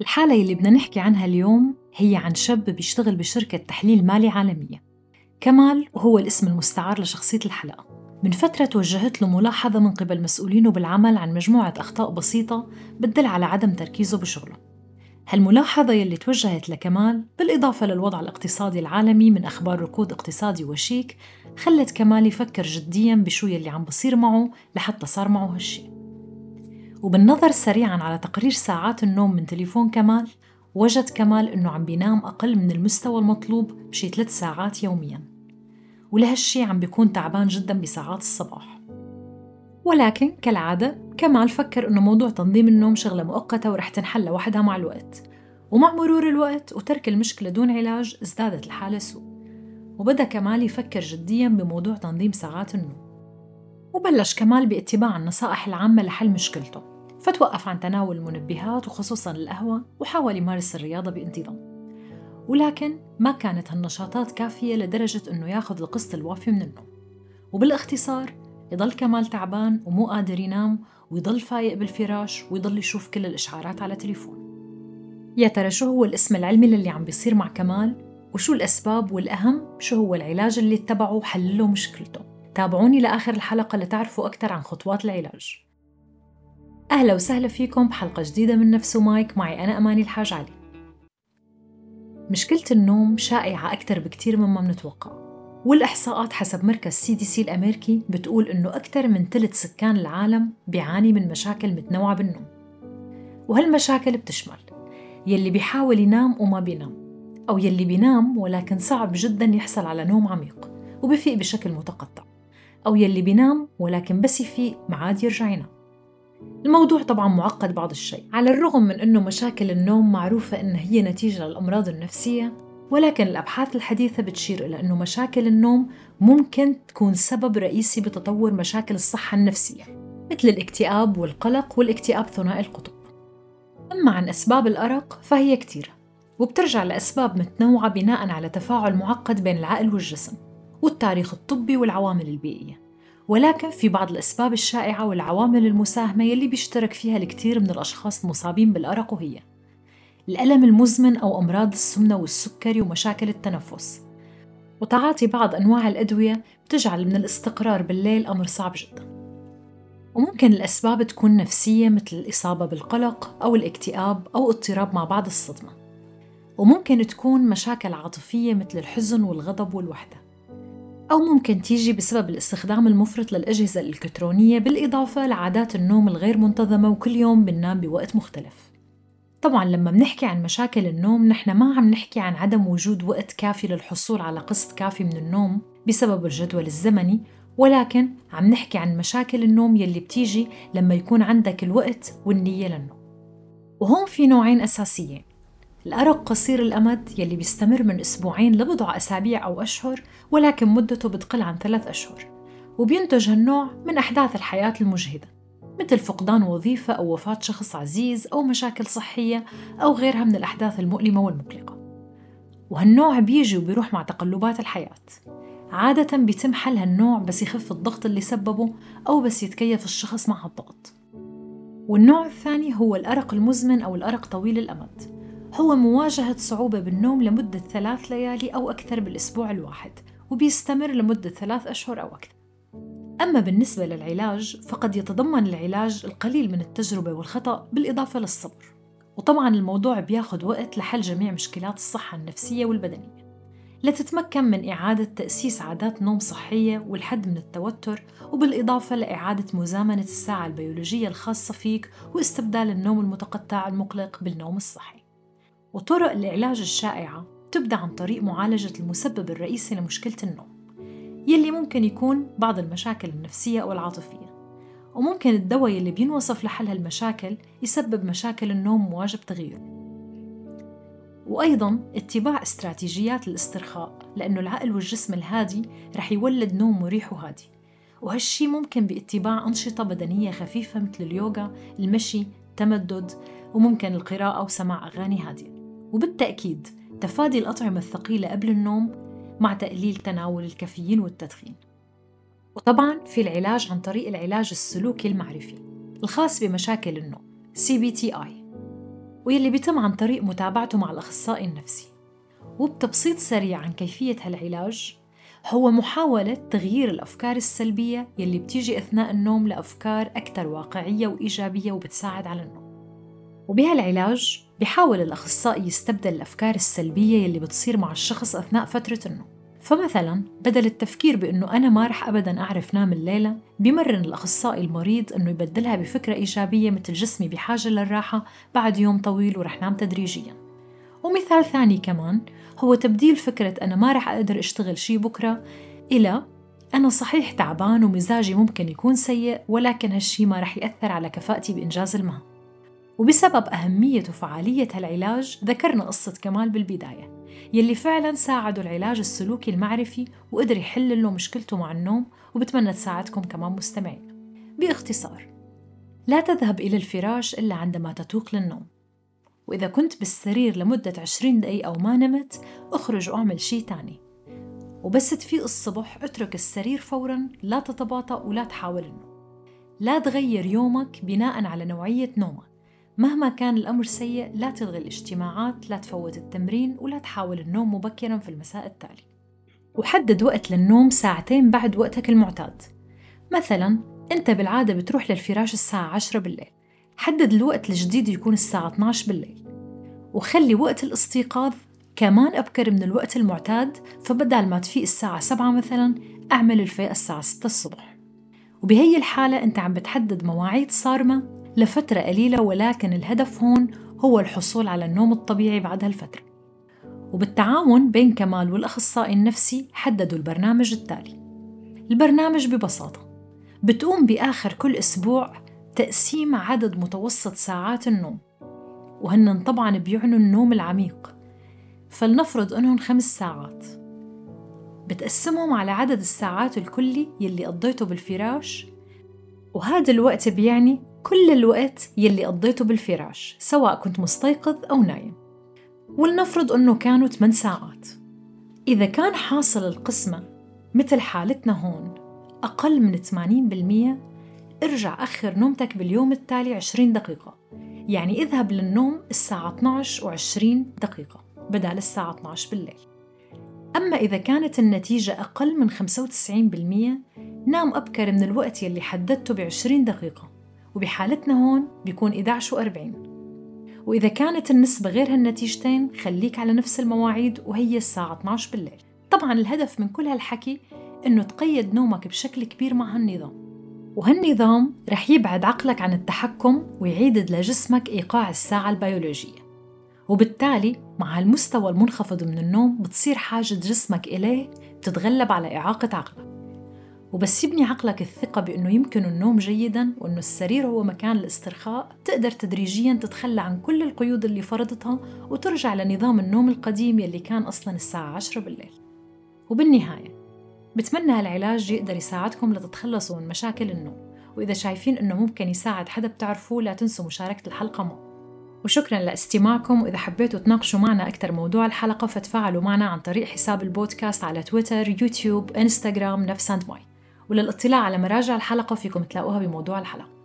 الحالة اللي بدنا نحكي عنها اليوم هي عن شاب بيشتغل بشركة تحليل مالي عالمية. كمال وهو الاسم المستعار لشخصية الحلقة. من فترة توجهت له ملاحظة من قبل مسؤولينه بالعمل عن مجموعة أخطاء بسيطة بتدل على عدم تركيزه بشغله. هالملاحظة يلي توجهت لكمال بالإضافة للوضع الاقتصادي العالمي من أخبار ركود اقتصادي وشيك خلت كمال يفكر جديا بشو يلي عم بصير معه لحتى صار معه هالشي. وبالنظر سريعا على تقرير ساعات النوم من تليفون كمال وجد كمال إنه عم بينام أقل من المستوى المطلوب بشي ثلاث ساعات يوميا. ولهالشي عم بيكون تعبان جدا بساعات الصباح. ولكن كالعادة كمال فكر إنه موضوع تنظيم النوم شغلة مؤقتة ورح تنحل لوحدها مع الوقت. ومع مرور الوقت وترك المشكلة دون علاج ازدادت الحالة سوء. وبدأ كمال يفكر جديا بموضوع تنظيم ساعات النوم. وبلش كمال باتباع النصائح العامة لحل مشكلته فتوقف عن تناول المنبهات وخصوصا القهوة وحاول يمارس الرياضة بانتظام. ولكن ما كانت هالنشاطات كافية لدرجة أنه ياخذ القسط الوافي من النوم وبالاختصار يضل كمال تعبان ومو قادر ينام ويضل فايق بالفراش ويضل يشوف كل الإشعارات على تليفونه يا ترى شو هو الاسم العلمي للي عم بيصير مع كمال؟ وشو الأسباب والأهم؟ شو هو العلاج اللي اتبعه وحلله مشكلته؟ تابعوني لآخر الحلقة لتعرفوا أكثر عن خطوات العلاج. أهلا وسهلا فيكم بحلقة جديدة من نفس مايك معي أنا أماني الحاج علي. مشكلة النوم شائعة أكثر بكتير مما منتوقع والإحصاءات حسب مركز CDC الأمريكي بتقول إنه أكثر من ثلث سكان العالم بيعاني من مشاكل متنوعة بالنوم وهالمشاكل بتشمل يلي بيحاول ينام وما بينام أو يلي بينام ولكن صعب جدا يحصل على نوم عميق وبفيق بشكل متقطع. أو يلي بينام ولكن بس يفيق معاد يرجع ينام الموضوع طبعا معقد بعض الشيء على الرغم من أنه مشاكل النوم معروفة أنها هي نتيجة للأمراض النفسية ولكن الأبحاث الحديثة بتشير إلى أنه مشاكل النوم ممكن تكون سبب رئيسي بتطور مشاكل الصحة النفسية مثل الاكتئاب والقلق والاكتئاب ثنائي القطب. أما عن أسباب الأرق فهي كثيرة وبترجع لأسباب متنوعة بناء على تفاعل معقد بين العقل والجسم. والتاريخ الطبي والعوامل البيئية. ولكن في بعض الأسباب الشائعة والعوامل المساهمة يلي بيشترك فيها الكثير من الأشخاص المصابين بالأرق وهي الألم المزمن أو أمراض السمنة والسكري ومشاكل التنفس. وتعاطي بعض أنواع الأدوية بتجعل من الاستقرار بالليل أمر صعب جدا. وممكن الأسباب تكون نفسية مثل الإصابة بالقلق أو الاكتئاب أو اضطراب مع بعض الصدمة. وممكن تكون مشاكل عاطفية مثل الحزن والغضب والوحدة. أو ممكن تيجي بسبب الاستخدام المفرط للأجهزة الإلكترونية بالإضافة لعادات النوم الغير منتظمة وكل يوم بننام بوقت مختلف. طبعا لما بنحكي عن مشاكل النوم نحن ما عم نحكي عن عدم وجود وقت كافي للحصول على قسط كافي من النوم بسبب الجدول الزمني ولكن عم نحكي عن مشاكل النوم يلي بتيجي لما يكون عندك الوقت والنية للنوم. وهون في نوعين أساسيين. الأرق قصير الأمد يلي بيستمر من أسبوعين لبضع أسابيع أو أشهر ولكن مدته بتقل عن ثلاث أشهر. وبينتج هالنوع من أحداث الحياة المجهدة مثل فقدان وظيفة أو وفاة شخص عزيز أو مشاكل صحية أو غيرها من الأحداث المؤلمة والمقلقة. وهالنوع بيجي وبيروح مع تقلبات الحياة. عادة بيتم حل هالنوع بس يخف الضغط اللي سببه أو بس يتكيف الشخص مع الضغط. والنوع الثاني هو الأرق المزمن أو الأرق طويل الأمد. هو مواجهة صعوبة بالنوم لمدة ثلاث ليالي أو أكثر بالأسبوع الواحد وبيستمر لمدة ثلاث أشهر أو أكثر. أما بالنسبة للعلاج فقد يتضمن العلاج القليل من التجربة والخطأ بالإضافة للصبر. وطبعا الموضوع بياخد وقت لحل جميع مشكلات الصحة النفسية والبدنية. لتتمكن من إعادة تأسيس عادات نوم صحية والحد من التوتر وبالإضافة لإعادة مزامنة الساعة البيولوجية الخاصة فيك واستبدال النوم المتقطع المقلق بالنوم الصحي. وطرق العلاج الشائعة تبدأ عن طريق معالجة المسبب الرئيسي لمشكلة النوم يلي ممكن يكون بعض المشاكل النفسية أو العاطفية وممكن الدواء يلي بينوصف لحل هالمشاكل يسبب مشاكل النوم واجب تغييره وأيضا اتباع استراتيجيات الاسترخاء لأنه العقل والجسم الهادي رح يولد نوم مريح وهادي. وهالشي ممكن باتباع أنشطة بدنية خفيفة مثل اليوغا، المشي، التمدد وممكن القراءة وسماع أغاني هادية. وبالتأكيد تفادي الأطعمة الثقيلة قبل النوم مع تقليل تناول الكافيين والتدخين. وطبعا في العلاج عن طريق العلاج السلوكي المعرفي الخاص بمشاكل النوم CBTI ويلي بيتم عن طريق متابعته مع الأخصائي النفسي. وبتبسيط سريع عن كيفية هالعلاج هو محاولة تغيير الأفكار السلبية يلي بتيجي أثناء النوم لأفكار أكثر واقعية وإيجابية وبتساعد على النوم. وبهالعلاج بيحاول الأخصائي يستبدل الأفكار السلبية يلي بتصير مع الشخص أثناء فترة النوم. فمثلا بدل التفكير بأنه أنا ما رح أبدا أعرف نام الليلة بمرن الأخصائي المريض أنه يبدلها بفكرة إيجابية مثل جسمي بحاجة للراحة بعد يوم طويل ورح نام تدريجيا. ومثال ثاني كمان هو تبديل فكرة أنا ما رح أقدر أشتغل شي بكرة إلى أنا صحيح تعبان ومزاجي ممكن يكون سيء ولكن هالشي ما رح يأثر على كفاءتي بإنجاز المهام. وبسبب أهمية وفعالية هالعلاج ذكرنا قصة كمال بالبداية يلي فعلا ساعدوا العلاج السلوكي المعرفي وقدر يحل له مشكلته مع النوم وبتمنى تساعدكم كمان مستمعين. باختصار لا تذهب إلى الفراش إلا عندما تتوق للنوم. وإذا كنت بالسرير لمدة عشرين دقيقة وما نمت أخرج واعمل شي تاني. وبس تفيق الصبح اترك السرير فورا لا تتباطأ ولا تحاول النوم. لا تغير يومك بناء على نوعية نومك. مهما كان الأمر سيء لا تلغي الاجتماعات لا تفوت التمرين ولا تحاول النوم مبكرا في المساء التالي. وحدد وقت للنوم ساعتين بعد وقتك المعتاد. مثلا أنت بالعادة بتروح للفراش الساعة 10 بالليل. حدد الوقت الجديد يكون الساعة 12 بالليل. وخلي وقت الاستيقاظ كمان أبكر من الوقت المعتاد فبدل ما تفيق الساعة 7 مثلا أعمل الفيق الساعة 6 الصبح. وبهي الحالة أنت عم بتحدد مواعيد صارمة لفترة قليلة ولكن الهدف هون هو الحصول على النوم الطبيعي بعد هالفترة وبالتعاون بين كمال والأخصائي النفسي حددوا البرنامج التالي. البرنامج ببساطة بتقوم بآخر كل أسبوع تقسيم عدد متوسط ساعات النوم. وهن طبعا بيعنوا النوم العميق. فلنفرض إنهم خمس ساعات. بتقسمهم على عدد الساعات الكلي يلي قضيته بالفراش. وهذا الوقت بيعني كل الوقت يلي قضيته بالفراش سواء كنت مستيقظ أو نايم. ولنفرض أنه كانوا 8 ساعات. إذا كان حاصل القسمة مثل حالتنا هون أقل من 80% ارجع أخر نومتك باليوم التالي 20 دقيقة. يعني اذهب للنوم الساعة 12 و20 دقيقة بدل الساعة 12 بالليل. أما إذا كانت النتيجة أقل من 95% نام أبكر من الوقت يلي حددته ب 20 دقيقة. وبحالتنا هون بيكون 11 و40 وإذا كانت النسبة غير هالنتيجتين خليك على نفس المواعيد وهي الساعة 12 بالليل. طبعا الهدف من كل هالحكي إنه تقيد نومك بشكل كبير مع هالنظام. وهالنظام رح يبعد عقلك عن التحكم ويعيد لجسمك إيقاع الساعة البيولوجية. وبالتالي مع هالمستوى المنخفض من النوم بتصير حاجة جسمك إليه بتتغلب على إعاقة عقلك. وبس يبني عقلك الثقة بأنه يمكن النوم جيدا وأنه السرير هو مكان الاسترخاء. تقدر تدريجيا تتخلى عن كل القيود اللي فرضتها وترجع لنظام النوم القديم يلي كان أصلا الساعة 10 بالليل. وبالنهاية بتمنى هالعلاج يقدر يساعدكم لتتخلصوا من مشاكل النوم. وإذا شايفين إنه ممكن يساعد حدا بتعرفوه لا تنسوا مشاركة الحلقة معه. وشكرا لاستماعكم. وإذا حبيتوا تناقشوا معنا أكثر موضوع الحلقة فتفاعلوا معنا عن طريق حساب البودكاست على تويتر يوتيوب إنستغرام نفس ماي. وللاطلاع على مراجع الحلقة فيكم تلاقوها بموضوع الحلقة.